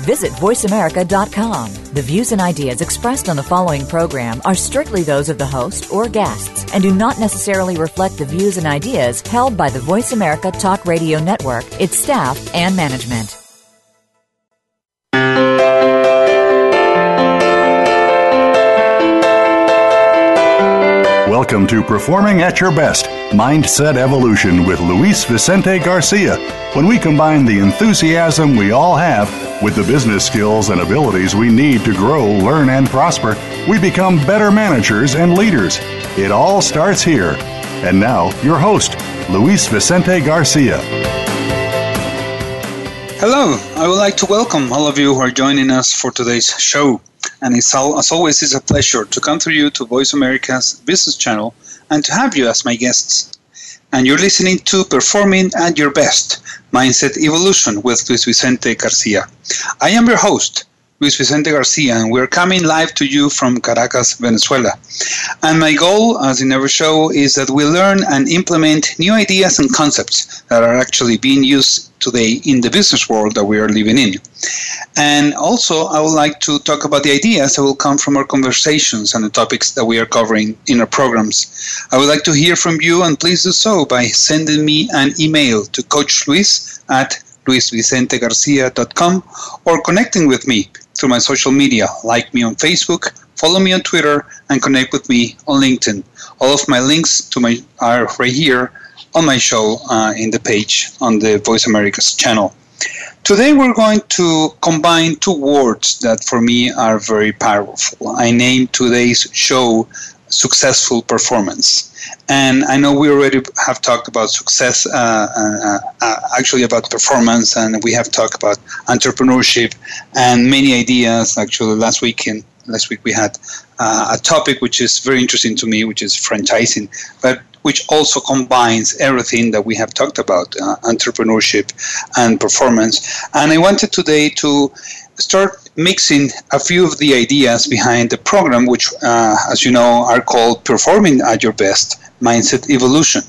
Visit VoiceAmerica.com. The views and ideas expressed on the following program are strictly those of the host or guests and do not necessarily reflect the views and ideas held by the Voice America Talk Radio Network, its staff, and management. Welcome to Performing at Your Best Mindset Evolution with Luis Vicente Garcia. When we combine the enthusiasm we all have with the business skills and abilities we need to grow, learn, and prosper, we become better managers and leaders. It all starts here. And now, your host, Luis Vicente Garcia. Hello, I would like to welcome all of you who are joining us for today's show. And it's all, as always, it's a pleasure to come through you to Voice America's business channel and to have you as my guests. And you're listening to Performing at Your Best Mindset Evolution with Luis Vicente Garcia. I am your host, Luis Vicente Garcia, and we're coming live to you from Caracas, Venezuela. And my goal, as in every show, is that we learn and implement new ideas and concepts that are actually being used today in the business world that we are living in. And also, I would like to talk about the ideas that will come from our conversations and the topics that we are covering in our programs. I would like to hear from you, and please do so by sending me an email to Coach Luis at luisvicentegarcia.com or connecting with me through my social media. Like me on Facebook, follow me on Twitter, and connect with me on LinkedIn. All of my links to my are right here on my show uh, in the page on the Voice America's channel. Today we're going to combine two words that for me are very powerful. I named today's show successful performance. And I know we already have talked about success, uh, uh, uh, actually about performance, and we have talked about entrepreneurship and many ideas. Actually, last week in last week we had uh, a topic which is very interesting to me, which is franchising, but which also combines everything that we have talked about, uh, entrepreneurship and performance. And I wanted today to start mixing a few of the ideas behind the program, which, uh, as you know, are called Performing at Your Best Mindset Evolution.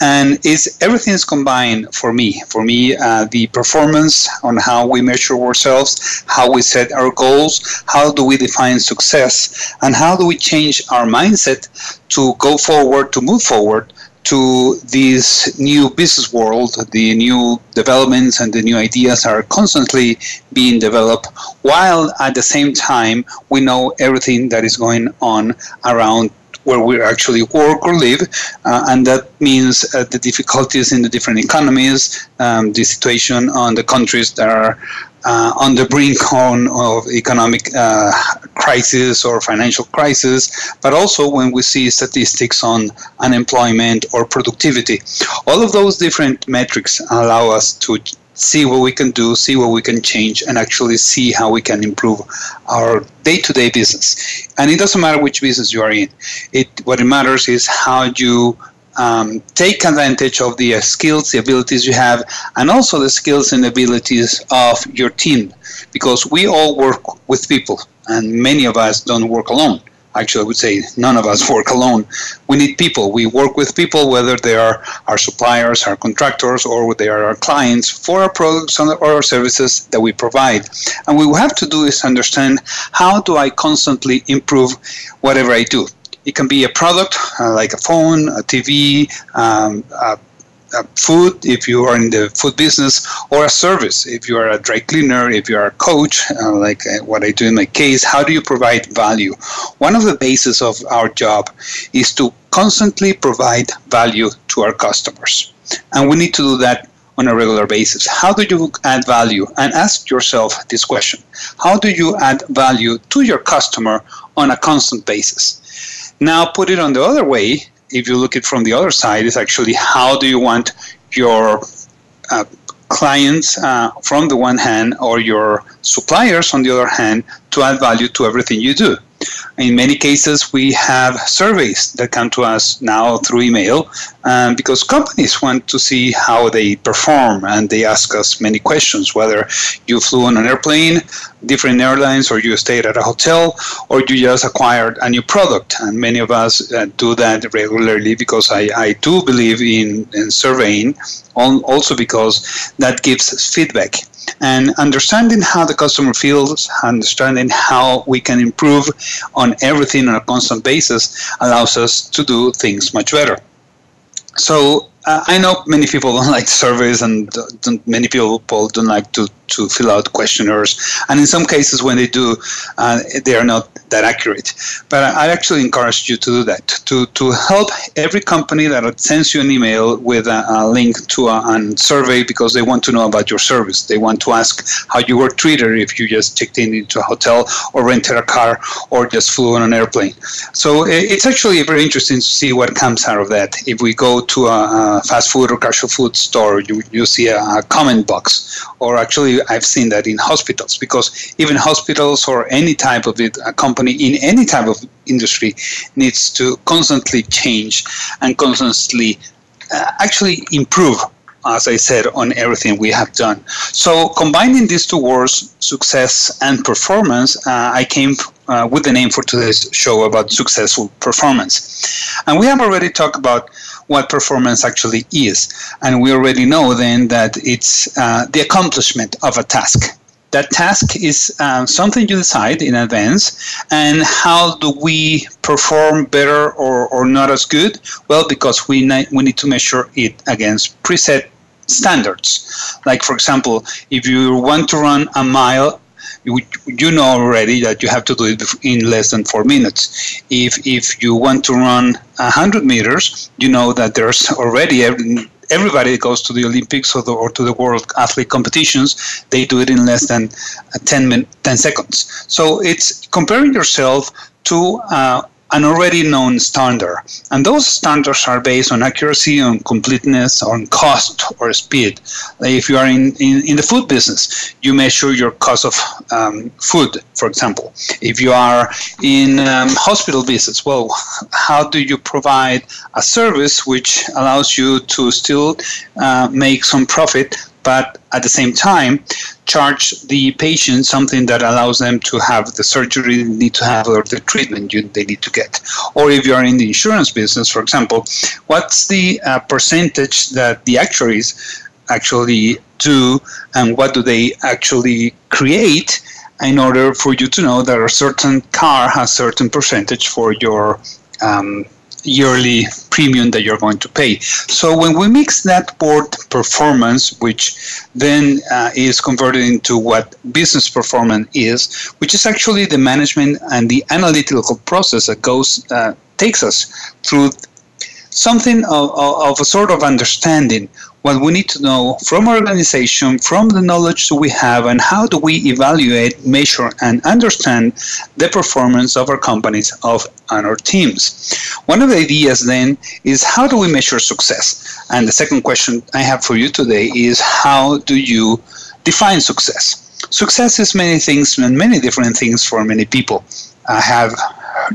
And it's everything is combined for me. For me, uh, the performance on how we measure ourselves, how we set our goals, how do we define success, and how do we change our mindset to go forward, to move forward to this new business world, the new developments and the new ideas are constantly being developed, while at the same time we know everything that is going on around where we actually work or live, uh, and that means uh, the difficulties in the different economies, um, the situation on the countries that are uh, on the brink on, of economic uh, crisis or financial crisis, but also when we see statistics on unemployment or productivity. All of those different metrics allow us to see what we can do, see what we can change, and actually see how we can improve our day-to-day business. And it doesn't matter which business you are in. It what it matters is how you um, take advantage of the uh, skills, the abilities you have, and also the skills and abilities of your team, because we all work with people, and many of us don't work alone. Actually, I would say none of us work alone. We need people. We work with people, whether they are our suppliers, our contractors, or they are our clients for our products or our services that we provide. And what we have to do is understand how do I constantly improve whatever I do it can be a product uh, like a phone, a TV, um, a, a food if you are in the food business, or a service if you are a dry cleaner, if you are a coach, uh, like uh, what I do in my case. How do you provide value? One of the bases of our job is to constantly provide value to our customers. And we need to do that on a regular basis. How do you add value? And ask yourself this question How do you add value to your customer on a constant basis? Now, put it on the other way. If you look at from the other side, is actually how do you want your uh, clients uh, from the one hand or your suppliers on the other hand to add value to everything you do. In many cases, we have surveys that come to us now through email um, because companies want to see how they perform and they ask us many questions whether you flew on an airplane, different airlines, or you stayed at a hotel, or you just acquired a new product. And many of us uh, do that regularly because I, I do believe in, in surveying, also because that gives feedback and understanding how the customer feels, understanding how we can improve on everything on a constant basis allows us to do things much better. So uh, I know many people don't like surveys, and many people don't like to, to fill out questionnaires. And in some cases, when they do, uh, they are not that accurate. But I actually encourage you to do that to to help every company that sends you an email with a, a link to a, a, survey because they want to know about your service. They want to ask how you were treated if you just checked in into a hotel or rented a car or just flew on an airplane. So it's actually very interesting to see what comes out of that. If we go to a, a fast food or casual food store, you you see a, a comment box, or actually I've seen that in hospitals because even hospitals or any type of it, a company in any type of industry needs to constantly change and constantly uh, actually improve as I said, on everything we have done. So, combining these two words, success and performance, uh, I came uh, with the name for today's show about successful performance. And we have already talked about what performance actually is. And we already know then that it's uh, the accomplishment of a task. That task is um, something you decide in advance. And how do we perform better or, or not as good? Well because we, ne- we need to measure it against preset standards. Like for example if you want to run a mile you, know already that you have to do it in less than four minutes if if you want to run 100 meters you know that there's already everybody goes to the Olympics or, the, or to the World Athlete competitions, they do it in less than uh, 10, min- 10 seconds. So it's comparing yourself to uh, an already known standard. And those standards are based on accuracy, on completeness, on cost or speed. If you are in, in, in the food business, you measure your cost of um, food, for example. If you are in um, hospital visits, well, how do you provide a service which allows you to still uh, make some profit but at the same time charge the patient something that allows them to have the surgery they need to have or the treatment you, they need to get. Or if you are in the insurance business, for example, what's the uh, percentage that the actuaries actually do and what do they actually create in order for you to know that a certain car has certain percentage for your um, yearly premium that you're going to pay. So when we mix that board performance, which then uh, is converted into what business performance is, which is actually the management and the analytical process that goes uh, takes us through something of, of, a sort of understanding what we need to know from our organization, from the knowledge that we have, and how do we evaluate, measure, and understand the performance of our companies of and our teams. One of the ideas then is how do we measure success? And the second question I have for you today is how do you define success? Success is many things and many different things for many people. I have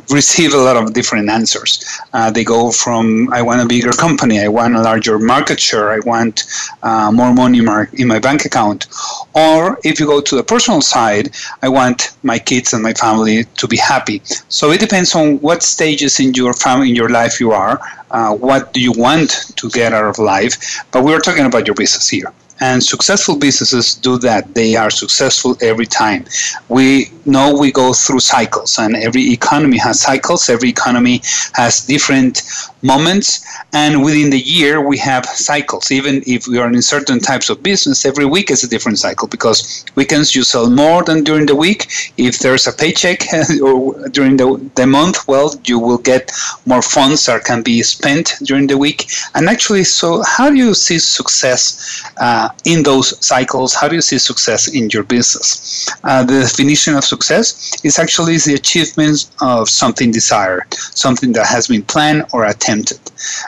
receive a lot of different answers. Uh, they go from I want a bigger company, I want a larger market share, I want uh, more money in my bank account. Or if you go to the personal side, I want my kids and my family to be happy. So it depends on what stages in your family in your life you are. Uh, what do you want to get out of life? But we're talking about your business here. And successful businesses do that. They are successful every time. We know we go through cycles, and every economy has cycles. Every economy has different moments, and within the year we have cycles. Even if we are in certain types of business, every week is a different cycle because weekends you sell more than during the week. If there's a paycheck or during the, the month, well, you will get more funds that can be spent during the week. And actually, so how do you see success uh, in those cycles? How do you see success in your business? Uh, the definition of success is actually the achievement of something desired, something that has been planned or attempted.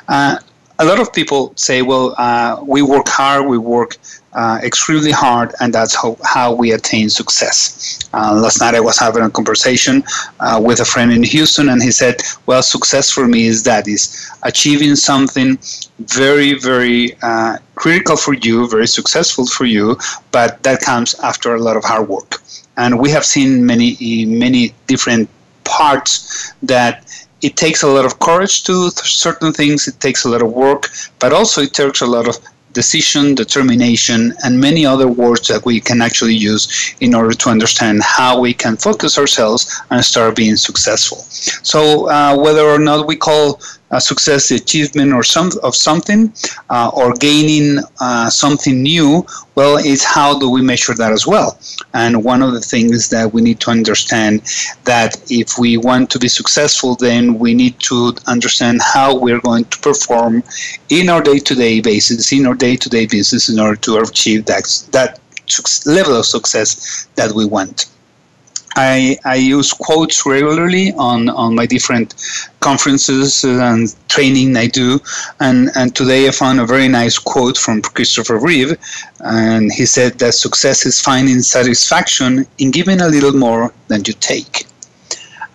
Uh, a lot of people say, well, uh, we work hard, we work uh, extremely hard, and that's how, how we attain success. Uh, last night I was having a conversation uh, with a friend in Houston, and he said, well, success for me is that is achieving something very, very uh, critical for you, very successful for you, but that comes after a lot of hard work. And we have seen many, many different parts that it takes a lot of courage to certain things. It takes a lot of work, but also it takes a lot of decision, determination, and many other words that we can actually use in order to understand how we can focus ourselves and start being successful. So, uh, whether or not we call a success the achievement or some of something uh, or gaining uh, something new well it's how do we measure that as well? And one of the things that we need to understand that if we want to be successful then we need to understand how we're going to perform in our day-to-day basis in our day-to-day business in order to achieve that that level of success that we want I, I use quotes regularly on, on my different conferences and training I do. And, and today I found a very nice quote from Christopher Reeve. And he said that success is finding satisfaction in giving a little more than you take.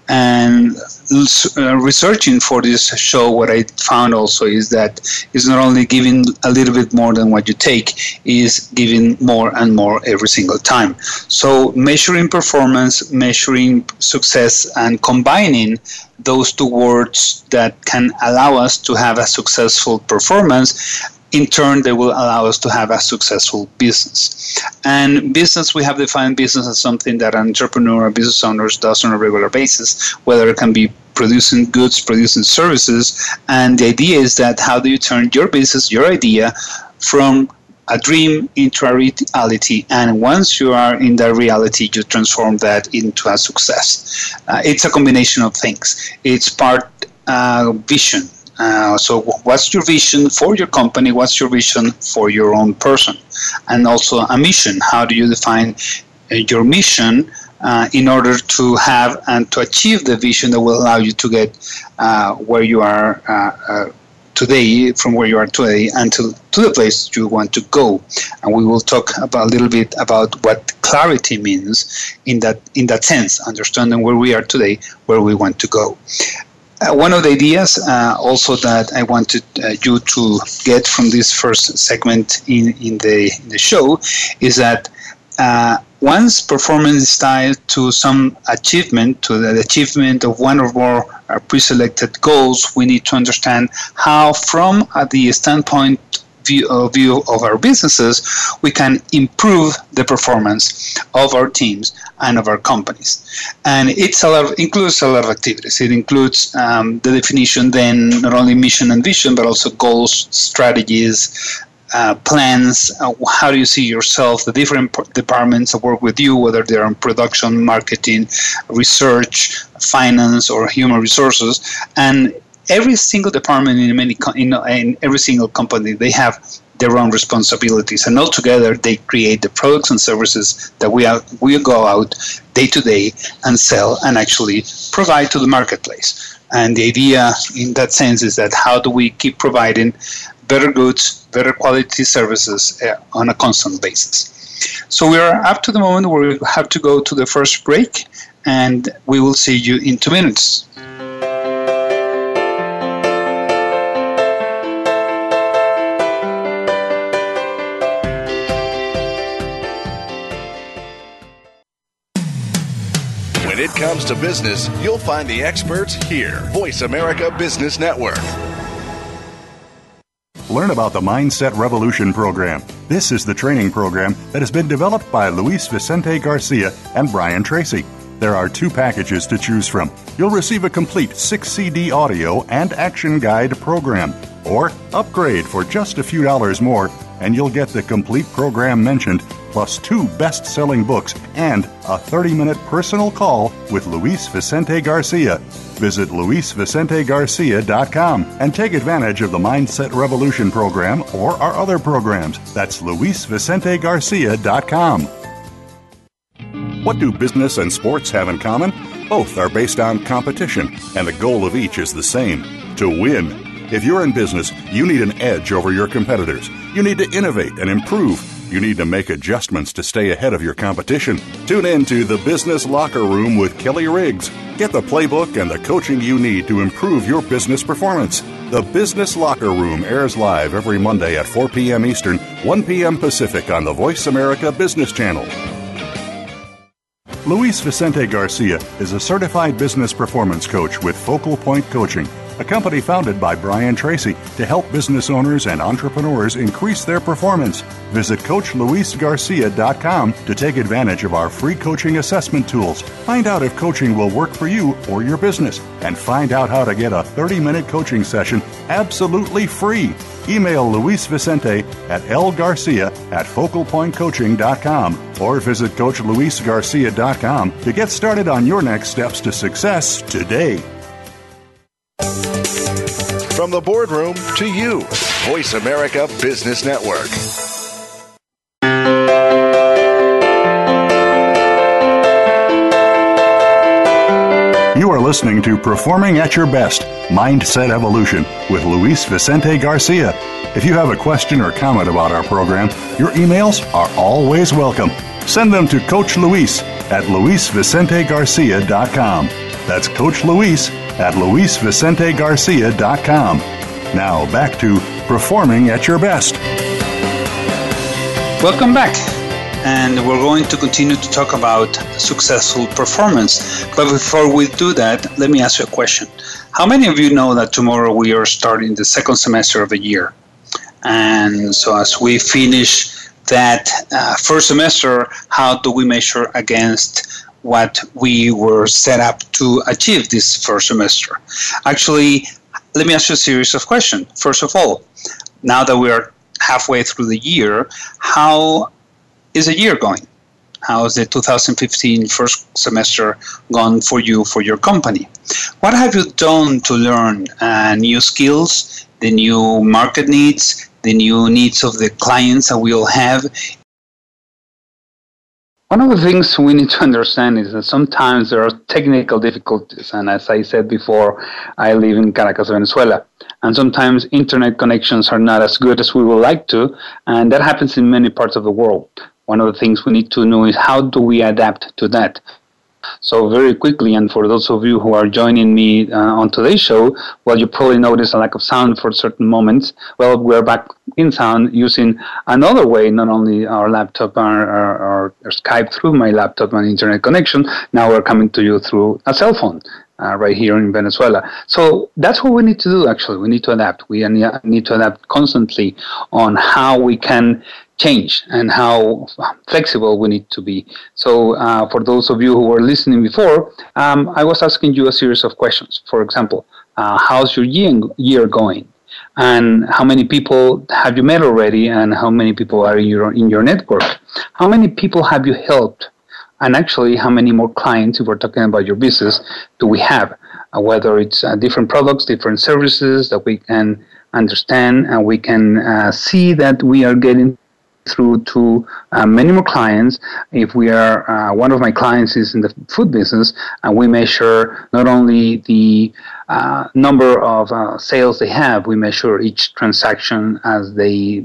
And uh, researching for this show, what I found also is that it's not only giving a little bit more than what you take, is giving more and more every single time. So measuring performance, measuring success, and combining those two words that can allow us to have a successful performance in turn, they will allow us to have a successful business. And business, we have defined business as something that an entrepreneur or business owner does on a regular basis, whether it can be producing goods, producing services. And the idea is that how do you turn your business, your idea, from a dream into a reality. And once you are in that reality, you transform that into a success. Uh, it's a combination of things. It's part uh, vision uh, so, what's your vision for your company? What's your vision for your own person? And also a mission. How do you define uh, your mission uh, in order to have and to achieve the vision that will allow you to get uh, where you are uh, uh, today, from where you are today, until to the place you want to go? And we will talk about a little bit about what clarity means in that in that sense, understanding where we are today, where we want to go. Uh, one of the ideas uh, also that I wanted uh, you to get from this first segment in, in, the, in the show is that once performance is tied to some achievement, to the achievement of one or more uh, pre-selected goals, we need to understand how, from the standpoint view, uh, view of our businesses, we can improve the performance of our teams and of our companies. And of, includes a lot of activities. It includes um, the definition, then not only mission and vision, but also goals, strategies, uh, plans? Uh, how do you see yourself? The different p- departments that work with you, whether they're in production, marketing, research, finance, or human resources, and every single department in many in, in every single company they have their own responsibilities and altogether they create the products and services that we are, we go out day to day and sell and actually provide to the marketplace and the idea in that sense is that how do we keep providing better goods better quality services uh, on a constant basis so we are up to the moment where we have to go to the first break and we will see you in two minutes When it comes to business, you'll find the experts here. Voice America Business Network. Learn about the Mindset Revolution program. This is the training program that has been developed by Luis Vicente Garcia and Brian Tracy. There are two packages to choose from. You'll receive a complete 6 CD audio and action guide program, or upgrade for just a few dollars more, and you'll get the complete program mentioned plus two best selling books and a 30 minute personal call with Luis Vicente Garcia. Visit luisvicentegarcia.com and take advantage of the Mindset Revolution program or our other programs. That's luisvicentegarcia.com. What do business and sports have in common? Both are based on competition, and the goal of each is the same to win. If you're in business, you need an edge over your competitors. You need to innovate and improve. You need to make adjustments to stay ahead of your competition. Tune in to the Business Locker Room with Kelly Riggs. Get the playbook and the coaching you need to improve your business performance. The Business Locker Room airs live every Monday at 4 p.m. Eastern, 1 p.m. Pacific on the Voice America Business Channel. Luis Vicente Garcia is a certified business performance coach with Focal Point Coaching a company founded by Brian Tracy to help business owners and entrepreneurs increase their performance. Visit CoachLuisGarcia.com to take advantage of our free coaching assessment tools. Find out if coaching will work for you or your business, and find out how to get a 30 minute coaching session absolutely free. Email Luis Vicente at lgarcia at focalpointcoaching.com or visit CoachLuisGarcia.com to get started on your next steps to success today. From the boardroom to you, Voice America Business Network. You are listening to Performing at Your Best Mindset Evolution with Luis Vicente Garcia. If you have a question or comment about our program, your emails are always welcome. Send them to Coach Luis at luisvicentegarcia.com. That's Coach Luis at luisvicentegarcia.com. Now back to performing at your best. Welcome back. And we're going to continue to talk about successful performance. But before we do that, let me ask you a question. How many of you know that tomorrow we are starting the second semester of the year? And so as we finish that uh, first semester, how do we measure against what we were set up to achieve this first semester. Actually, let me ask you a series of questions. First of all, now that we are halfway through the year, how is the year going? How is the 2015 first semester gone for you, for your company? What have you done to learn uh, new skills, the new market needs, the new needs of the clients that we all have one of the things we need to understand is that sometimes there are technical difficulties. And as I said before, I live in Caracas, Venezuela. And sometimes internet connections are not as good as we would like to. And that happens in many parts of the world. One of the things we need to know is how do we adapt to that? So very quickly, and for those of you who are joining me uh, on today's show, well, you probably noticed a lack of sound for certain moments. Well, we're back in sound using another way, not only our laptop or, Skype through my laptop and internet connection. Now we're coming to you through a cell phone. Uh, right here in Venezuela. So that's what we need to do, actually. We need to adapt. We need to adapt constantly on how we can change and how flexible we need to be. So, uh, for those of you who were listening before, um, I was asking you a series of questions. For example, uh, how's your year going? And how many people have you met already? And how many people are in your, in your network? How many people have you helped? And actually, how many more clients, if we're talking about your business, do we have? Uh, whether it's uh, different products, different services that we can understand and we can uh, see that we are getting through to uh, many more clients. If we are, uh, one of my clients is in the food business, and we measure not only the uh, number of uh, sales they have, we measure each transaction as they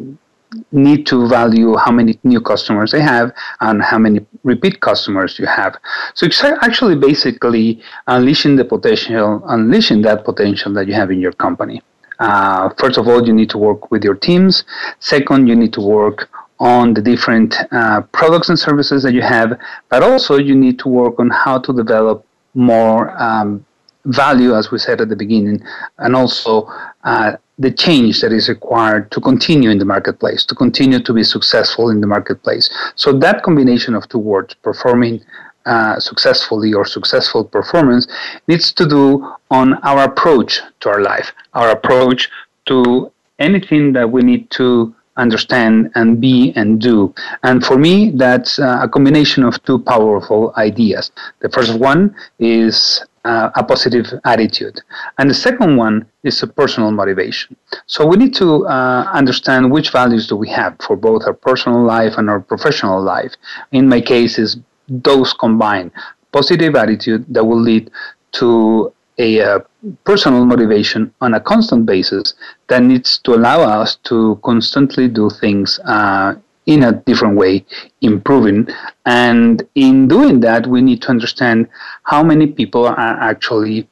need to value how many new customers they have and how many repeat customers you have. So it's actually basically unleashing the potential, unleashing that potential that you have in your company. Uh, first of all, you need to work with your teams. Second, you need to work on the different uh, products and services that you have, but also you need to work on how to develop more um, value, as we said at the beginning, and also uh, the change that is required to continue in the marketplace, to continue to be successful in the marketplace. So that combination of two words, performing uh, successfully or successful performance, needs to do on our approach to our life, our approach to anything that we need to understand and be and do. And for me, that's uh, a combination of two powerful ideas. The first one is uh, a positive attitude, and the second one is a personal motivation. So we need to uh, understand which values do we have for both our personal life and our professional life. In my case, is those combined positive attitude that will lead to a uh, personal motivation on a constant basis that needs to allow us to constantly do things uh, in a different way, improving. And in doing that, we need to understand how many people are actually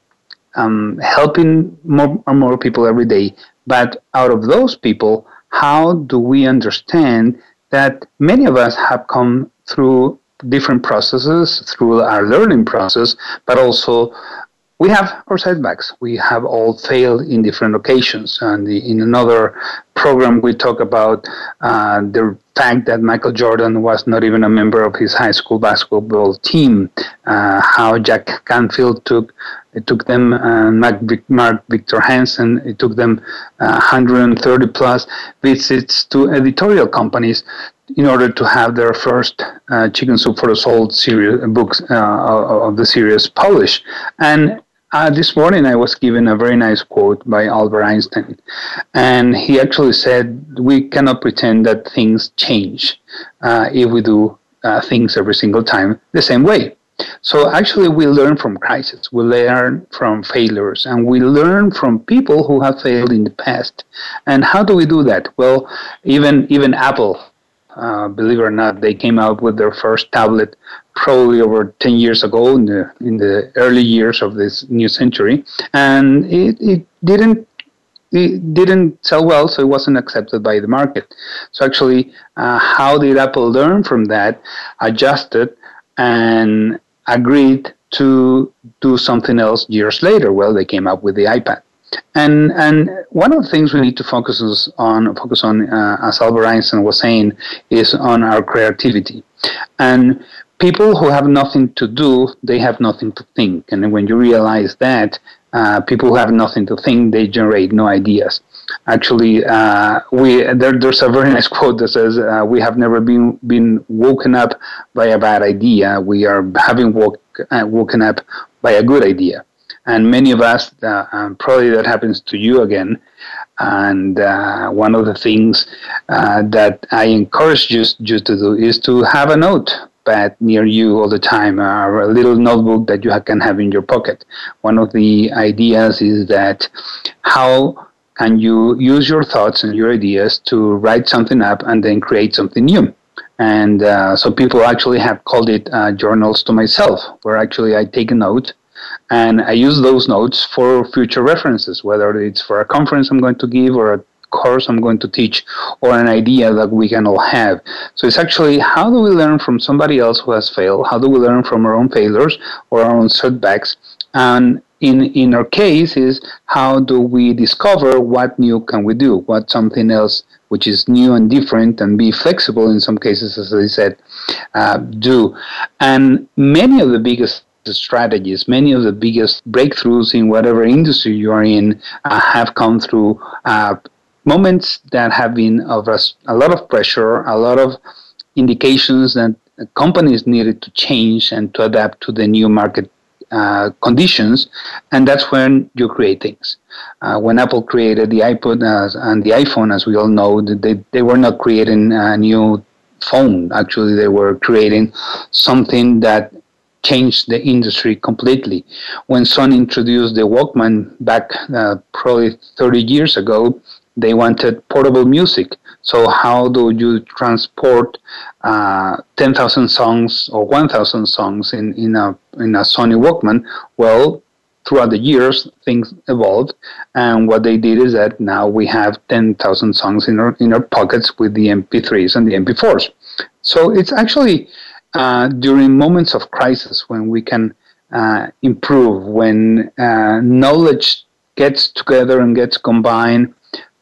um, helping more and more people every day. But out of those people, how do we understand that many of us have come through different processes, through our learning process, but also we have our setbacks. We have all failed in different occasions. And in another program, we talk about uh, the fact that Michael Jordan was not even a member of his high school basketball team. Uh, how Jack Canfield took it took them uh, Mark, Mark Victor Hansen. It took them uh, 130 plus visits to editorial companies in order to have their first uh, Chicken Soup for the Soul series books uh, of the series published. And uh, this morning, I was given a very nice quote by Albert Einstein, and he actually said, "We cannot pretend that things change uh, if we do uh, things every single time the same way." So actually, we learn from crises, we learn from failures, and we learn from people who have failed in the past. And how do we do that? Well, even even Apple uh, believe it or not, they came out with their first tablet probably over 10 years ago in the, in the early years of this new century. And it, it didn't it didn't sell well, so it wasn't accepted by the market. So actually, uh, how did Apple learn from that, adjusted, and agreed to do something else years later? Well, they came up with the iPad. And and one of the things we need to focus on focus on, uh, as Albert Einstein was saying, is on our creativity. And people who have nothing to do, they have nothing to think. And when you realize that, uh, people who have nothing to think, they generate no ideas. Actually, uh, we there, there's a very nice quote that says, uh, "We have never been been woken up by a bad idea. We are having woke, uh, woken up by a good idea." And many of us, uh, um, probably that happens to you again. And uh, one of the things uh, that I encourage you, you to do is to have a note pad near you all the time, or a little notebook that you can have in your pocket. One of the ideas is that how can you use your thoughts and your ideas to write something up and then create something new? And uh, so people actually have called it uh, journals to myself, where actually I take a note and I use those notes for future references, whether it's for a conference I'm going to give or a course I'm going to teach or an idea that we can all have. So it's actually how do we learn from somebody else who has failed? How do we learn from our own failures or our own setbacks? And in, in our case is how do we discover what new can we do? What something else which is new and different and be flexible in some cases, as I said, uh, do. And many of the biggest the strategies. Many of the biggest breakthroughs in whatever industry you are in uh, have come through uh, moments that have been of a, a, lot of pressure, a lot of indications that companies needed to change and to adapt to the new market uh, conditions, and that's when you create things. Uh, when Apple created the iPod uh, and the iPhone, as we all know, they, they were not creating a new phone. Actually, they were creating something that changed the industry completely. When Sony introduced the Walkman back uh, probably 30 years ago, they wanted portable music. So how do you transport uh, 10,000 songs or 1,000 songs in, in, a, in a Sony Walkman? Well, throughout the years, things evolved. And what they did is that now we have 10,000 songs in our, in our pockets with the MP3s and the MP4s. So it's actually uh, during moments of crisis when we can uh, improve, when uh, knowledge gets together and gets combined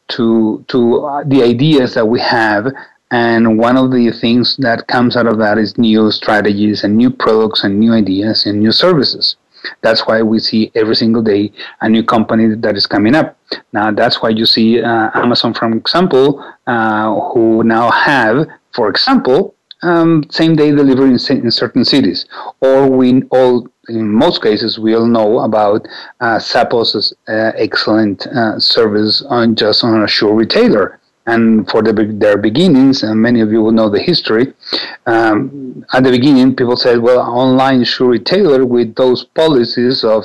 to to uh, the ideas that we have. And one of the things that comes out of that is new strategies and new products and new ideas and new services. That's why we see every single day a new company that is coming up. Now, that's why you see uh, Amazon, for example, uh, who now have, for example, um, same day delivery in, in, certain cities. Or we all, in most cases, we all know about uh, uh, excellent uh, service on just on a shoe retailer. And for the, their beginnings, and many of you will know the history, um, at the beginning, people said, well, online shoe retailer with those policies of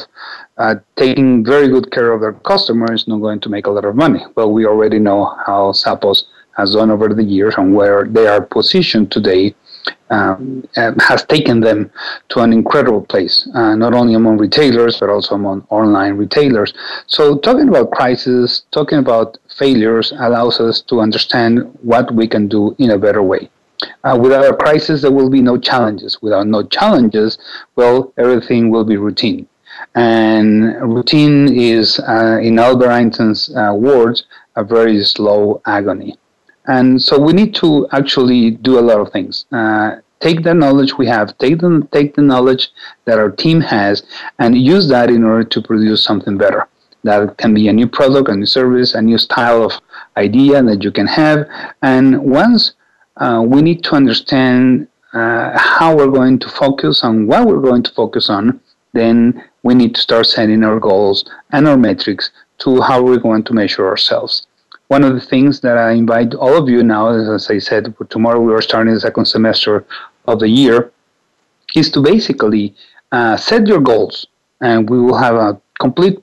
uh, taking very good care of their customers not going to make a lot of money. Well, we already know how Zappos has done over the years and where they are positioned today um, has taken them to an incredible place, uh, not only among retailers, but also among online retailers. So, talking about crisis, talking about failures allows us to understand what we can do in a better way. Uh, without a crisis, there will be no challenges. Without no challenges, well, everything will be routine. And routine is, uh, in Albert Einstein's uh, words, a very slow agony. And so we need to actually do a lot of things. Uh, take the knowledge we have, take the, take the knowledge that our team has, and use that in order to produce something better. That can be a new product, a new service, a new style of idea that you can have. And once uh, we need to understand uh, how we're going to focus on what we're going to focus on, then we need to start setting our goals and our metrics to how we're going to measure ourselves one of the things that I invite all of you now, as I said, tomorrow we are starting the second semester of the year, is to basically uh, set your goals. And we will have a complete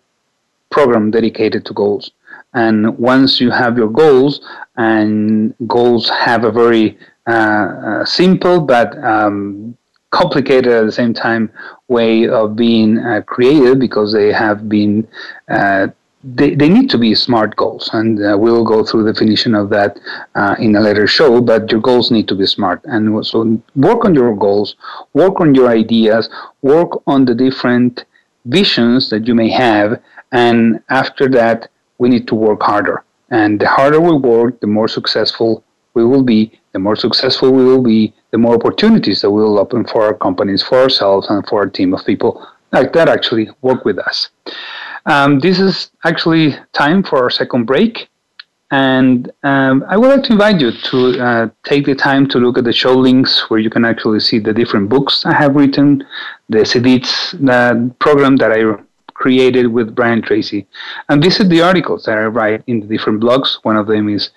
program dedicated to goals. And once you have your goals, and goals have a very uh, uh, simple but um, complicated at the same time way of being uh, created because they have been uh, they, they need to be smart goals, and uh, we'll go through the definition of that uh, in a later show. But your goals need to be smart, and so work on your goals, work on your ideas, work on the different visions that you may have, and after that, we need to work harder. And the harder we work, the more successful we will be. The more successful we will be, the more opportunities that we will open for our companies, for ourselves, and for our team of people like that actually work with us. Um, this is actually time for our second break. And um, I would like to invite you to uh, take the time to look at the show links where you can actually see the different books I have written, the CEDITS uh, program that I created with Brian Tracy, and visit the articles that I write in the different blogs. One of them is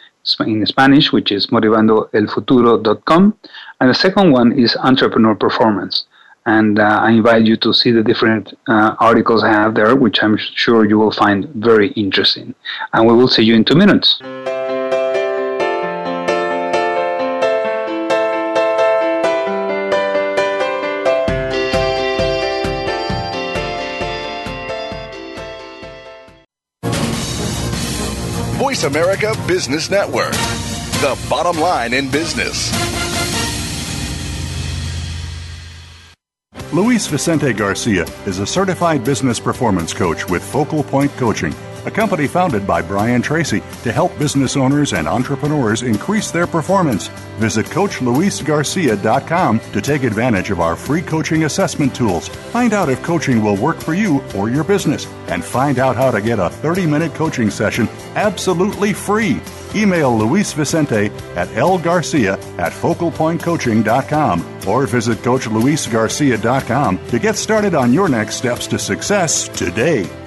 in Spanish, which is motivandoelfuturo.com, and the second one is Entrepreneur Performance and uh, I invite you to see the different uh, articles I have there, which I'm sure you will find very interesting. And we will see you in two minutes. Voice America Business Network, the bottom line in business. Luis Vicente Garcia is a certified business performance coach with Focal Point Coaching, a company founded by Brian Tracy to help business owners and entrepreneurs increase their performance. Visit CoachLuisGarcia.com to take advantage of our free coaching assessment tools. Find out if coaching will work for you or your business, and find out how to get a 30 minute coaching session absolutely free. Email Luis Vicente at lgarcia at focalpointcoaching.com or visit CoachLuisGarcia.com to get started on your next steps to success today.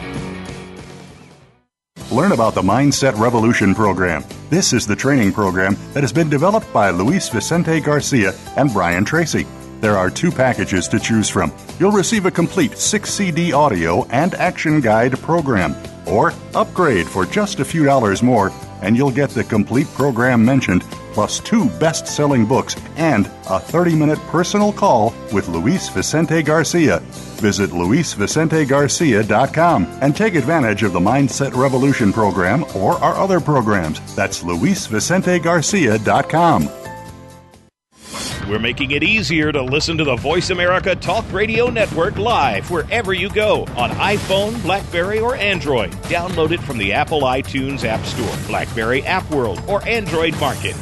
Learn about the Mindset Revolution program. This is the training program that has been developed by Luis Vicente Garcia and Brian Tracy. There are two packages to choose from. You'll receive a complete 6 CD audio and action guide program, or upgrade for just a few dollars more, and you'll get the complete program mentioned plus two best selling books and a 30 minute personal call with Luis Vicente Garcia. Visit luisvicentegarcia.com and take advantage of the Mindset Revolution program or our other programs. That's luisvicentegarcia.com. We're making it easier to listen to the Voice America Talk Radio Network live wherever you go on iPhone, Blackberry, or Android. Download it from the Apple iTunes App Store, Blackberry App World, or Android Market.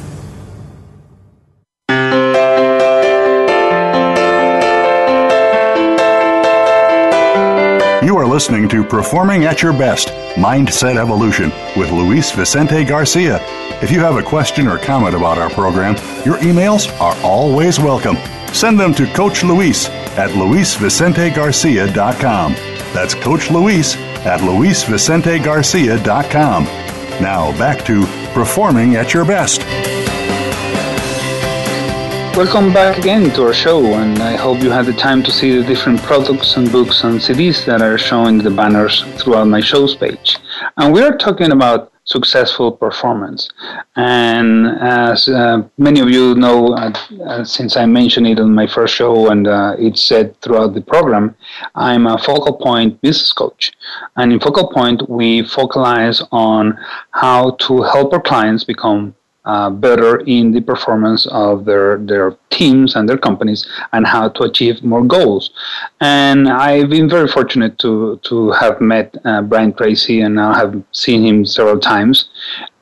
Listening to Performing at Your Best Mindset Evolution with Luis Vicente Garcia. If you have a question or comment about our program, your emails are always welcome. Send them to Coach Luis at luisvicentegarcia.com. That's Coach Luis at luisvicentegarcia.com. Now back to Performing at Your Best. Welcome back again to our show, and I hope you had the time to see the different products and books and CDs that are showing the banners throughout my show's page. And we are talking about successful performance. And as uh, many of you know, uh, uh, since I mentioned it on my first show and uh, it's said throughout the program, I'm a Focal Point business coach. And in Focal Point, we focalize on how to help our clients become uh, better in the performance of their their teams and their companies and how to achieve more goals. And I've been very fortunate to to have met uh, Brian Tracy and I have seen him several times.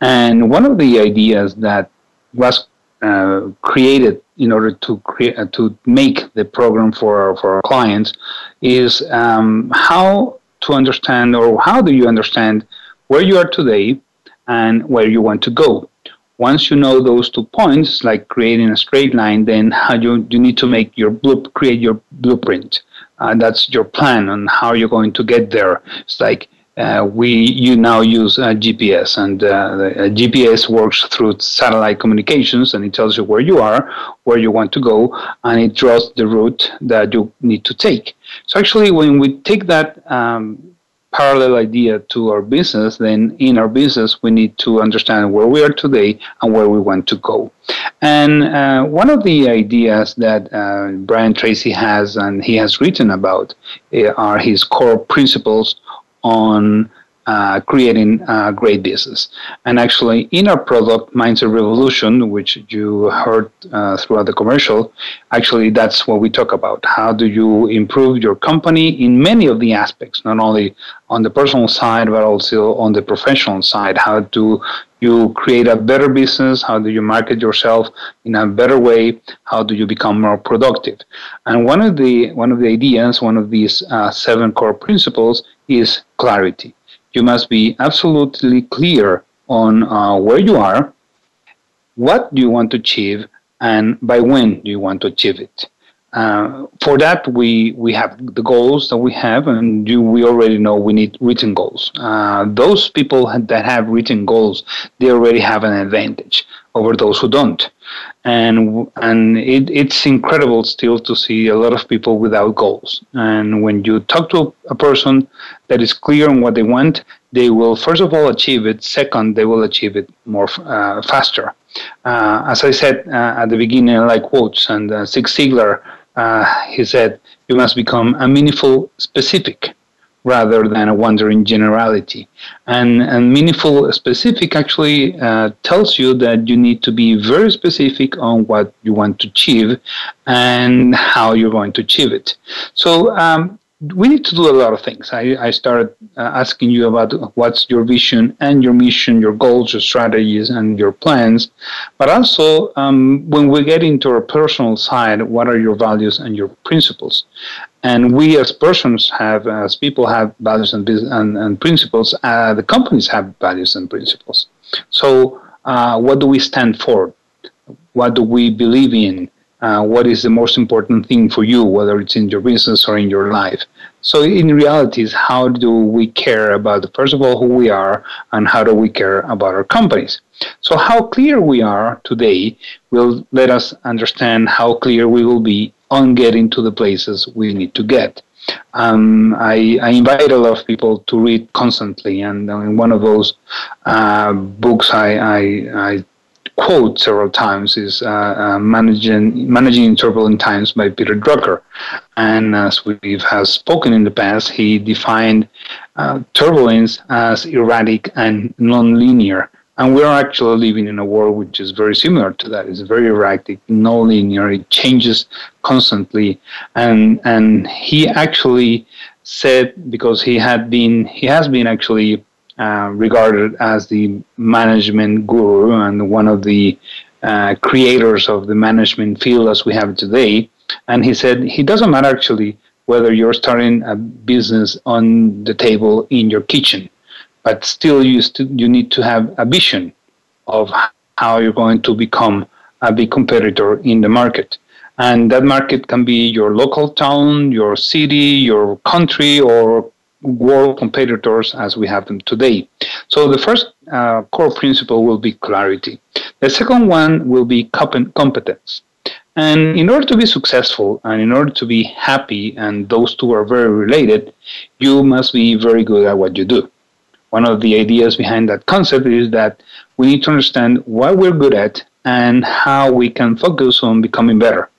And one of the ideas that was uh, created in order to create uh, to make the program for our, for our clients is um, how to understand or how do you understand where you are today and where you want to go once you know those two points, like creating a straight line, then you, you need to make your blue, create your blueprint. Uh, that's your plan on how you're going to get there. It's like uh, we you now use uh, GPS, and uh, uh, GPS works through satellite communications, and it tells you where you are, where you want to go, and it draws the route that you need to take. So actually, when we take that um, parallel idea to our business, then in our business, we need to understand where we are today and where we want to go. And uh, one of the ideas that uh, Brian Tracy has and he has written about uh, are his core principles on uh, creating a great business. And actually, in our product, Mindset Revolution, which you heard uh, throughout the commercial, actually, that's what we talk about. How do you improve your company in many of the aspects, not only on the personal side, but also on the professional side? How do you create a better business? How do you market yourself in a better way? How do you become more productive? And one of the one of the ideas, one of these uh, seven core principles is clarity you must be absolutely clear on uh, where you are, what do you want to achieve, and by when do you want to achieve it. Uh, for that, we, we have the goals that we have, and we already know we need written goals. Uh, those people that have written goals, they already have an advantage over those who don't. And and it, it's incredible still to see a lot of people without goals. And when you talk to a person that is clear on what they want, they will first of all achieve it. Second, they will achieve it more uh, faster. Uh, as I said uh, at the beginning, I like quotes, and uh, Zig Ziglar, uh, he said, "You must become a meaningful specific." Rather than a wandering generality. And, and meaningful specific actually uh, tells you that you need to be very specific on what you want to achieve and how you're going to achieve it. So um, we need to do a lot of things. I, I started uh, asking you about what's your vision and your mission, your goals, your strategies, and your plans. But also, um, when we get into our personal side, what are your values and your principles? And we as persons have, as people have values and, and, and principles, uh, the companies have values and principles. So, uh, what do we stand for? What do we believe in? Uh, what is the most important thing for you, whether it's in your business or in your life. So, in reality, is how do we care about, first of all, who we are, and how do we care about our companies? So, how clear we are today will let us understand how clear we will be on getting to the places we need to get. Um, I, I, invite a lot of people to read constantly, and in one of those uh, books I, I, I quote several times is uh, uh, managing managing turbulent times by Peter Drucker, and as we have spoken in the past, he defined uh, turbulence as erratic and non-linear. And we are actually living in a world which is very similar to that. It's very erratic, non-linear. It changes constantly, and and he actually said because he had been he has been actually uh, regarded as the management guru and one of the uh, creators of the management field as we have today. And he said he doesn't matter actually whether you're starting a business on the table in your kitchen, but still you, st- you need to have a vision of how you're going to become a big competitor in the market. And that market can be your local town, your city, your country, or world competitors as we have them today. So the first uh, core principle will be clarity. The second one will be competence. And in order to be successful and in order to be happy, and those two are very related, you must be very good at what you do. One of the ideas behind that concept is that we need to understand what we're good at and how we can focus on becoming better.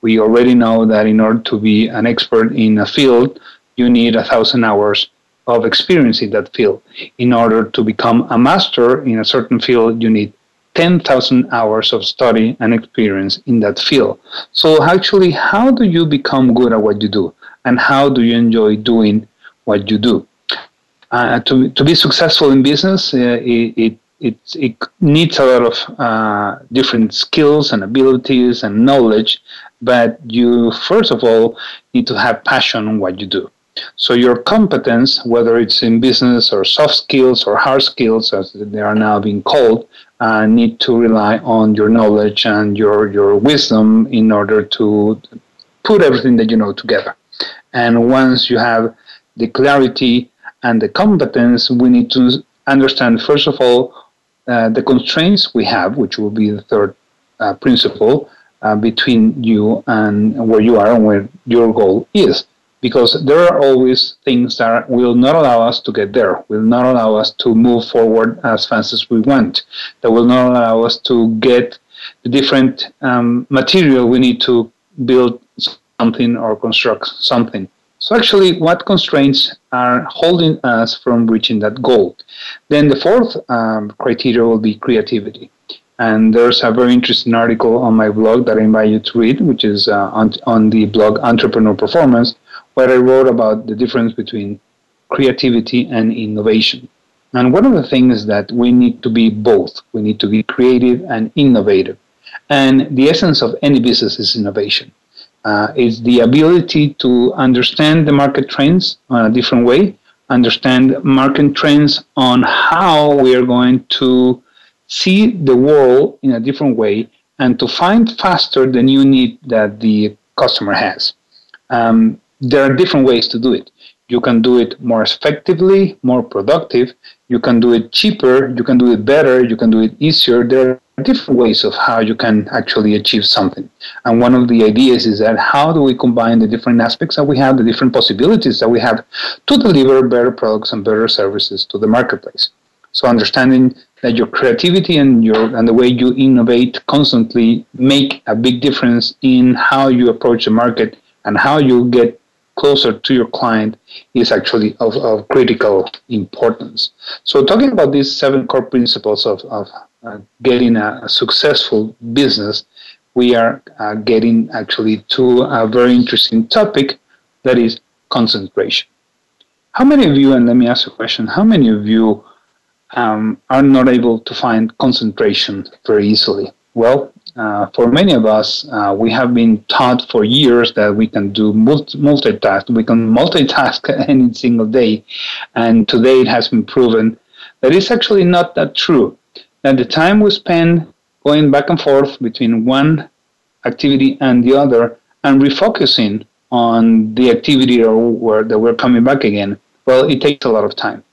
We already know that in order to be an expert in a field, you need a thousand hours of experience in that field. In order to become a master in a certain field, you need 10,000 hours of study and experience in that field. So, actually, how do you become good at what you do? And how do you enjoy doing what you do? Uh, to, to be successful in business, uh, it, it, it, it, needs a lot of uh, different skills and abilities and knowledge, but you, first of all, need to have passion on what you do. So your competence, whether it's in business or soft skills or hard skills, as they are now being called, uh, need to rely on your knowledge and your your wisdom in order to put everything that you know together. And once you have the clarity and the competence, we need to understand first of all uh, the constraints we have, which will be the third uh, principle uh, between you and where you are and where your goal is because there are always things that will not allow us to get there, will not allow us to move forward as fast as we want, that will not allow us to get the different um, material we need to build something or construct something. So, actually, what constraints are holding us from reaching that goal? Then, the fourth um, criteria will be creativity. And there's a very interesting article on my blog that I invite you to read, which is uh, on, on the blog Entrepreneur Performance, where I wrote about the difference between creativity and innovation. And one of the things that we need to be both. We need to be creative and innovative. And the essence of any business is innovation. Uh, it's the ability to understand the market trends on a different way, understand market trends on how we are going to see the world in a different way, and to find faster the new need that the customer has. Um, there are different ways to do it. You can do it more effectively, more productive. You can do it cheaper. You can do it better. You can do it easier. There are different ways of how you can actually achieve something. And one of the ideas is that how do we combine the different aspects that we have, the different possibilities that we have to deliver better products and better services to the marketplace. So understanding that your creativity and your and the way you innovate constantly make a big difference in how you approach the market and how you get closer to your client is actually of, of critical importance. So, talking about these seven core principles of, of uh, getting a, a, successful business, we are uh, getting actually to a very interesting topic that is concentration. How many of you, and let me ask a question, how many of you um, are not able to find concentration very easily? Well, uh, for many of us, uh, we have been taught for years that we can do multitask. We can multitask any single day. And today it has been proven that it's actually not that true. That the time we spend going back and forth between one activity and the other and refocusing on the activity or where that we're coming back again, well, it takes a lot of time.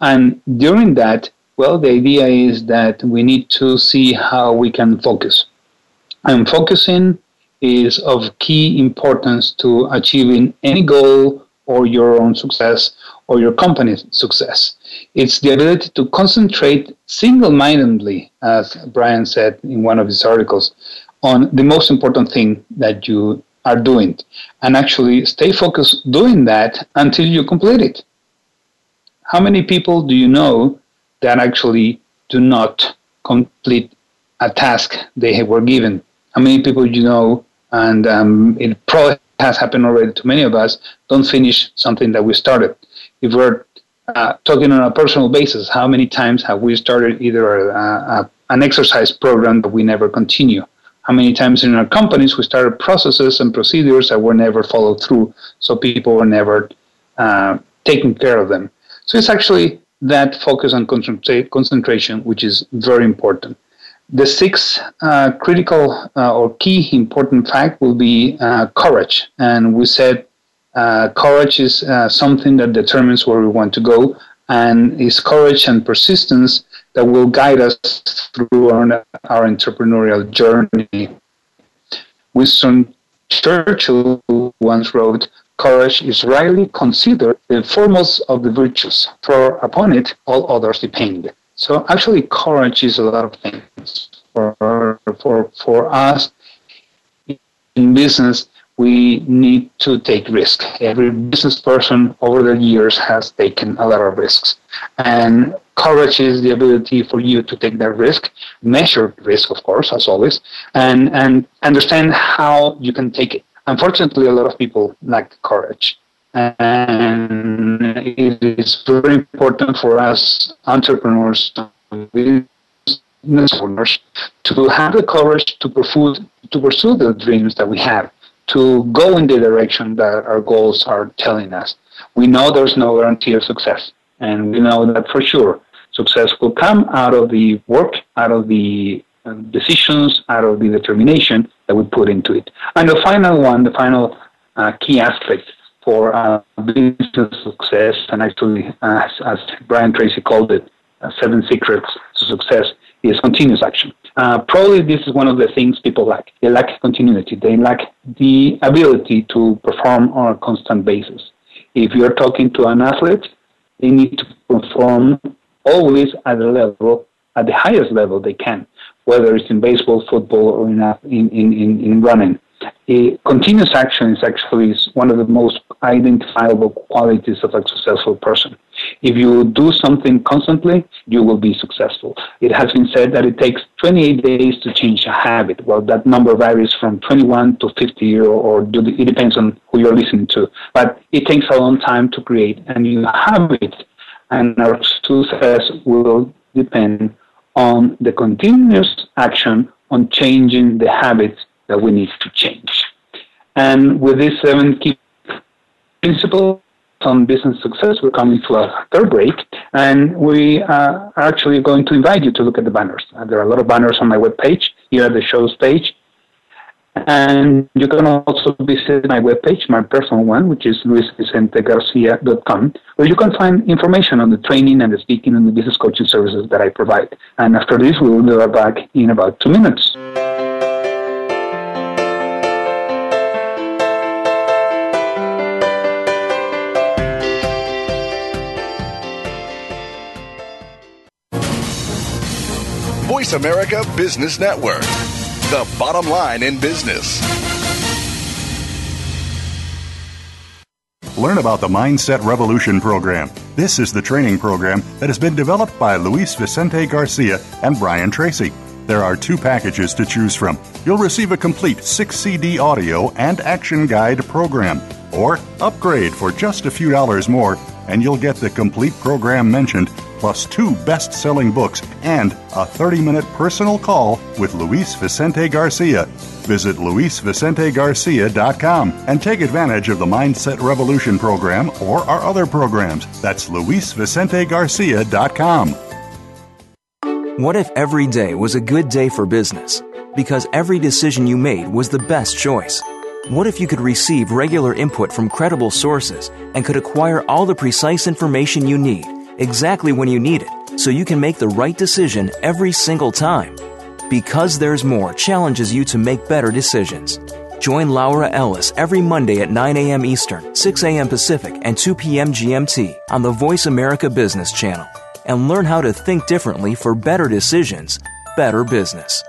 And during that, well, the idea is that we need to see how we can focus. And focusing is of key importance to achieving any goal or your own success or your company's success. It's the ability to concentrate single mindedly, as Brian said in one of his articles, on the most important thing that you are doing and actually stay focused doing that until you complete it. How many people do you know that actually do not complete a task they were given? How many people you know, and um, it probably has happened already to many of us, don't finish something that we started. If we're uh, talking on a personal basis, how many times have we started either a, a, an exercise program that we never continue? how many times in our companies we started processes and procedures that were never followed through, so people were never uh, taking care of them. So it's actually that focus on concentra- concentration, which is very important. The sixth uh, critical uh, or key important fact will be uh, courage. And we said uh, courage is uh, something that determines where we want to go, and it's courage and persistence that will guide us through our, our entrepreneurial journey. Winston Churchill once wrote, Courage is rightly considered the foremost of the virtues, for upon it all others depend. So actually, courage is a lot of things. For, for, for us in business, we need to take risk. Every business person over the years has taken a lot of risks. And courage is the ability for you to take that risk, measure risk, of course, as always, and, and understand how you can take it. Unfortunately, a lot of people lack courage. And it is very important for us entrepreneurs, business owners, to have the courage to pursue, to pursue the dreams that we have, to go in the direction that our goals are telling us. We know there's no guarantee of success, and we know that for sure success will come out of the work, out of the um, decisions, out of the determination that we put into it. And the final one, the final uh, key aspect for uh, business success, and actually, as Brian Tracy called it, uh, seven secrets to success, is continuous action. Uh, probably this is one of the things people lack. They lack continuity. They lack the ability to perform on a constant basis. If you're talking to an athlete, they need to perform always at the level, at the highest level they can whether it's in baseball, football, or in, in, in, in running. A continuous action is actually one of the most identifiable qualities of a successful person. If you do something constantly, you will be successful. It has been said that it takes 28 days to change a habit. Well, that number varies from 21 to 50, or, or it depends on who you're listening to. But it takes a long time to create a new habit, and our success will depend on the continuous action on changing the habits that we need to change. And with these seven key principles on business success, we're coming to a third break, and we are actually going to invite you to look at the banners. Uh, there are a lot of banners on my webpage, here at the show's page, and you can also visit my webpage, my personal one, which is luisvicentegarcia.com, where you can find information on the training and the speaking and the business coaching services that I provide. And after this, we will be back in about two minutes. Voice America Business Network the bottom line in business. Learn about the Mindset Revolution program. This is the training program that has been developed by Luis Vicente Garcia and Brian Tracy. There are two packages to choose from. You'll receive a complete 6 CD audio and action guide program, or upgrade for just a few dollars more, and you'll get the complete program mentioned plus two best selling books and a 30 minute personal call with Luis Vicente Garcia. Visit luisvicentegarcia.com and take advantage of the Mindset Revolution program or our other programs. That's luisvicentegarcia.com. What if every day was a good day for business? Because every decision you made was the best choice. What if you could receive regular input from credible sources and could acquire all the precise information you need? Exactly when you need it so you can make the right decision every single time. Because There's More challenges you to make better decisions. Join Laura Ellis every Monday at 9 a.m. Eastern, 6 a.m. Pacific, and 2 p.m. GMT on the Voice America Business Channel and learn how to think differently for better decisions, better business.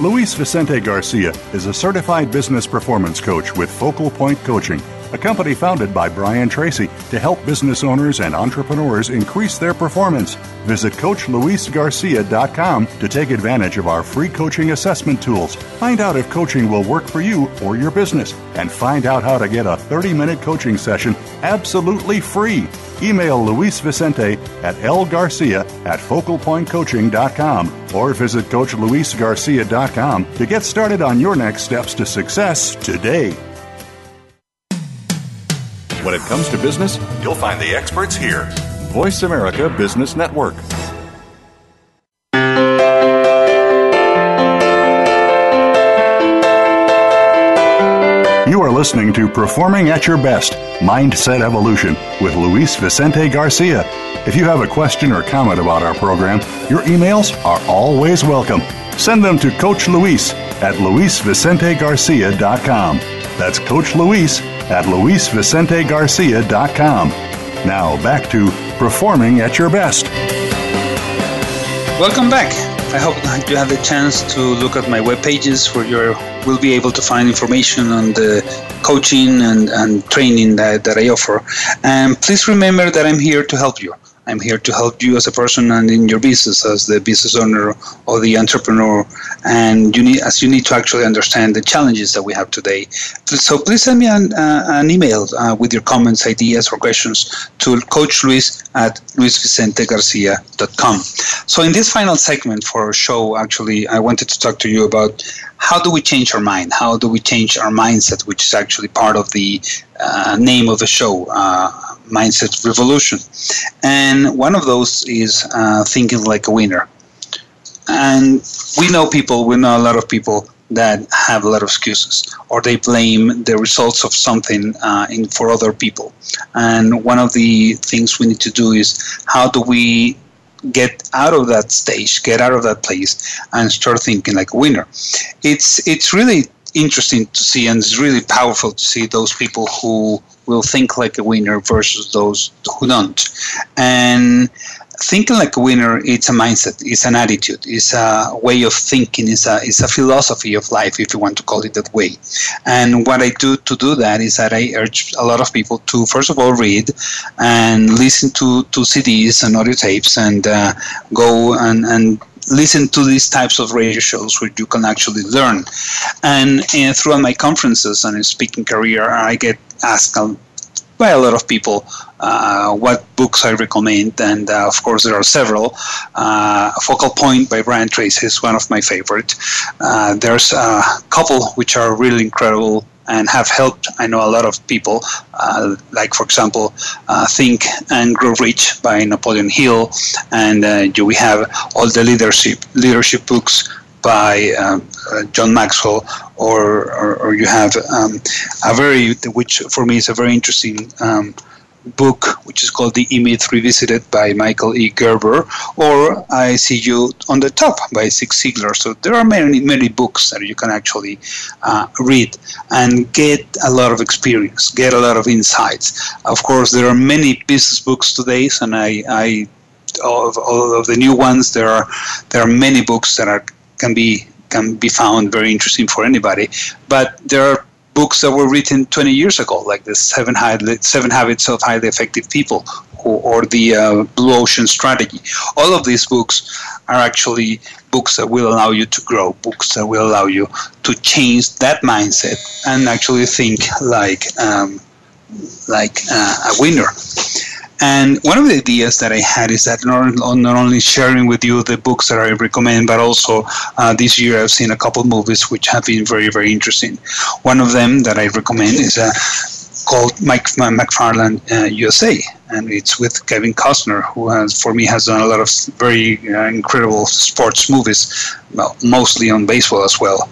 Luis Vicente Garcia is a certified business performance coach with Focal Point Coaching a company founded by Brian Tracy to help business owners and entrepreneurs increase their performance. Visit CoachLuisGarcia.com to take advantage of our free coaching assessment tools. Find out if coaching will work for you or your business, and find out how to get a 30 minute coaching session absolutely free. Email Luis Vicente at lgarcia at focalpointcoaching.com or visit CoachLuisGarcia.com to get started on your next steps to success today. When it comes to business, you'll find the experts here. Voice America Business Network. You are listening to Performing at Your Best Mindset Evolution with Luis Vicente Garcia. If you have a question or comment about our program, your emails are always welcome. Send them to Coach Luis at luisvicentegarcia.com. That's Coach Luis at luisvicentegarcia.com. Now back to Performing at Your Best. Welcome back. I hope you have the chance to look at my web pages where you will be able to find information on the coaching and, and training that, that I offer. And please remember that I'm here to help you. I'm here to help you as a person and in your business as the business owner or the entrepreneur. And you need, as you need to actually understand the challenges that we have today. So please send me an, uh, an email uh, with your comments, ideas, or questions to Coach Luis at luisvicentegarcia.com. So in this final segment for our show, actually, I wanted to talk to you about how do we change our mind? How do we change our mindset, which is actually part of the uh, name of the show, uh, Mindset Revolution. And one of those is uh, thinking like a winner. And we know people, we know a lot of people that have a lot of excuses or they blame the results of something uh, in, for other people. And one of the things we need to do is how do we get out of that stage, get out of that place, and start thinking like a winner. It's it's really interesting to see, and it's really powerful to see those people who will think like a winner versus those who don't. And thinking like a winner it's a mindset it's an attitude it's a way of thinking it's a it's a philosophy of life if you want to call it that way and what i do to do that is that i urge a lot of people to first of all read and listen to to cds and audio tapes and uh, go and and listen to these types of radio shows where you can actually learn and, and throughout my conferences and speaking career i get asked by a lot of people uh, what books I recommend, and uh, of course there are several. Uh, Focal Point by Brian Tracy is one of my favorite. Uh, there's a couple which are really incredible and have helped I know a lot of people, uh, like for example, uh, Think and Grow Rich by Napoleon Hill, and we have all the leadership leadership books by um, uh, John Maxwell, or, or, or you have um, a very, which for me is a very interesting um, book, which is called The E-Myth Revisited by Michael E. Gerber, or I See You on the Top by Zig Ziglar. So there are many, many books that you can actually uh, read and get a lot of experience, get a lot of insights. Of course, there are many business books today, and I, I of all of the new ones, there are there are many books that are can be can be found very interesting for anybody. But there are books that were written 20 years ago, like the Seven, Seven Habits of Highly Effective People or, or the uh, Blue Ocean Strategy. All of these books are actually books that will allow you to grow, books that will allow you to change that mindset and actually think like um, like uh, a winner. And one of the ideas that I had is that not, not only sharing with you the books that I recommend, but also uh, this year I've seen a couple movies which have been very, very interesting. One of them that I recommend is uh, called Mike McFarland uh, USA, and it's with Kevin Costner, who has, for me, has done a lot of very uh, incredible sports movies, mostly on baseball as well.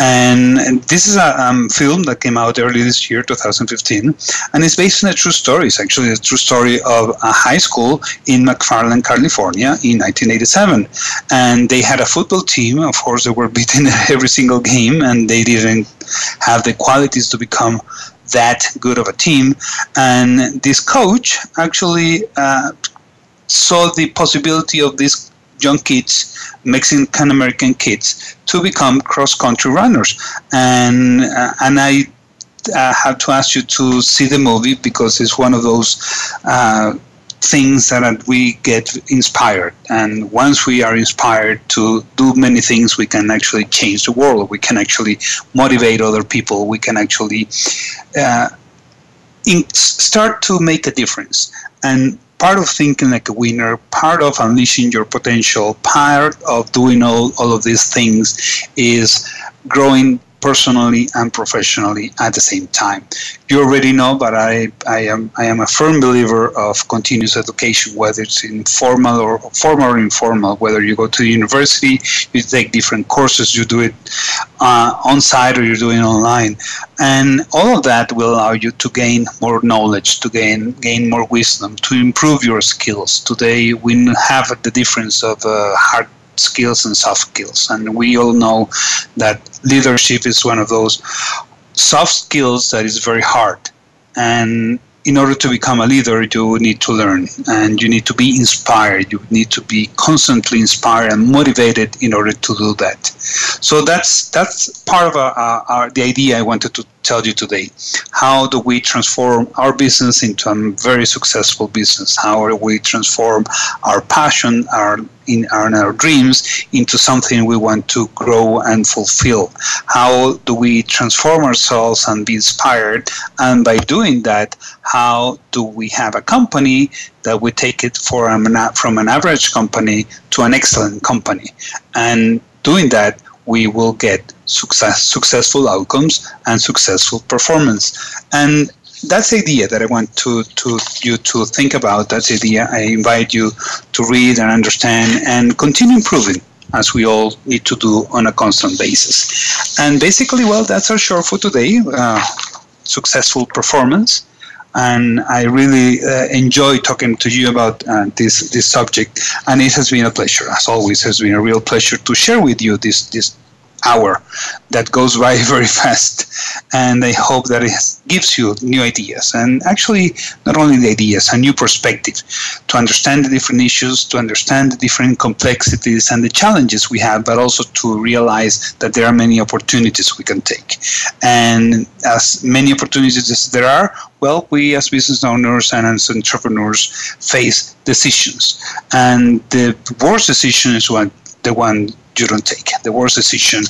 And, and this is a um, film that came out early this year, 2015, and it's based on a true story. It's actually a true story of a high school in McFarland, California, in 1987, and they had a football team. Of course, they were beaten every single game, and they didn't have the qualities to become that good of a team. And this coach actually uh, saw the possibility of these young kids, Mexican American kids, to become cross country runners. And uh, and I uh, have to ask you to see the movie because it's one of those uh, things that we get inspired. And once we are inspired to do many things, we can actually change the world. We can actually motivate other people. We can actually uh, in, start to make a difference. And part of thinking like a winner, part of unleashing your potential, part of doing all, all of these things is growing personally and professionally at the same time. You already know, but I, I am I am a firm believer of continuous education, whether it's in formal or formal or informal. Whether you go to the university, you take different courses, you do it uh, on site or you're doing online, and all of that will allow you to gain more knowledge, to gain gain more wisdom, to improve your skills. Today we have the difference of uh, hard skills and soft skills. And we all know that leadership is one of those soft skills that is very hard. And in order to become a leader, you need to learn and you need to be inspired. You need to be constantly inspired and motivated in order to do that. So that's that's part of our, our, our, the idea I wanted to tell you today. How do we transform our business into a very successful business? How do we transform our passion, our in our, our dreams into something we want to grow and fulfill? How do we transform ourselves and be inspired? And by doing that, how do we have a company that we take it for a, from an average company to an excellent company? And doing that, we will get success, successful outcomes and successful performance. And that's the idea that I want to, to you to think about. That's the idea I invite you to read and understand and continue improving as we all need to do on a constant basis. And basically, well, that's our show for today. Uh, successful performance. And I really uh, enjoy talking to you about uh, this this subject, and it has been a pleasure, as always. Has been a real pleasure to share with you this this hour that goes by very fast. And I hope that it gives you new ideas and actually not only the ideas, a new perspective to understand the different issues, to understand the different complexities and the challenges we have, but also to realize that there are many opportunities we can take. And as many opportunities as there are, well, we as business owners and as entrepreneurs face decisions. And the worst decision is one, the one you don't take. The worst decision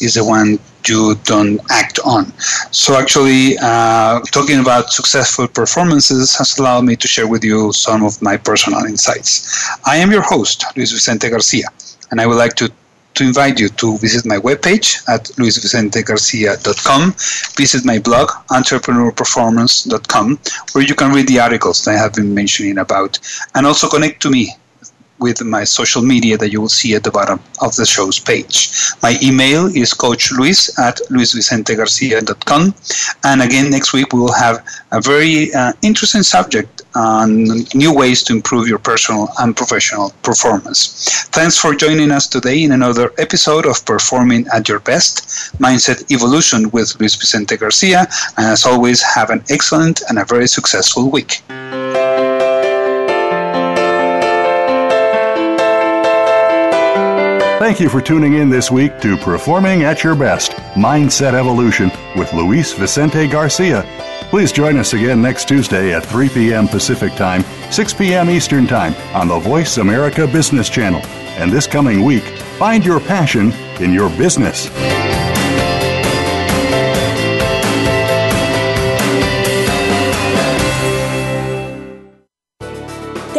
is the one you don't act on. So, actually, uh, talking about successful performances has allowed me to share with you some of my personal insights. I am your host, Luis Vicente Garcia, and I would like to to invite you to visit my webpage at luisvicentegarcia.com, visit my blog, entrepreneurperformance.com, where you can read the articles that I have been mentioning about, and also connect to me with my social media that you will see at the bottom of the show's page. My email is coachluis at luisvicentegarcia.com. And again, next week we will have a very uh, interesting subject on new ways to improve your personal and professional performance. Thanks for joining us today in another episode of Performing at Your Best Mindset Evolution with Luis Vicente Garcia. And as always, have an excellent and a very successful week. Thank you for tuning in this week to Performing at Your Best Mindset Evolution with Luis Vicente Garcia. Please join us again next Tuesday at 3 p.m. Pacific Time, 6 p.m. Eastern Time on the Voice America Business Channel. And this coming week, find your passion in your business.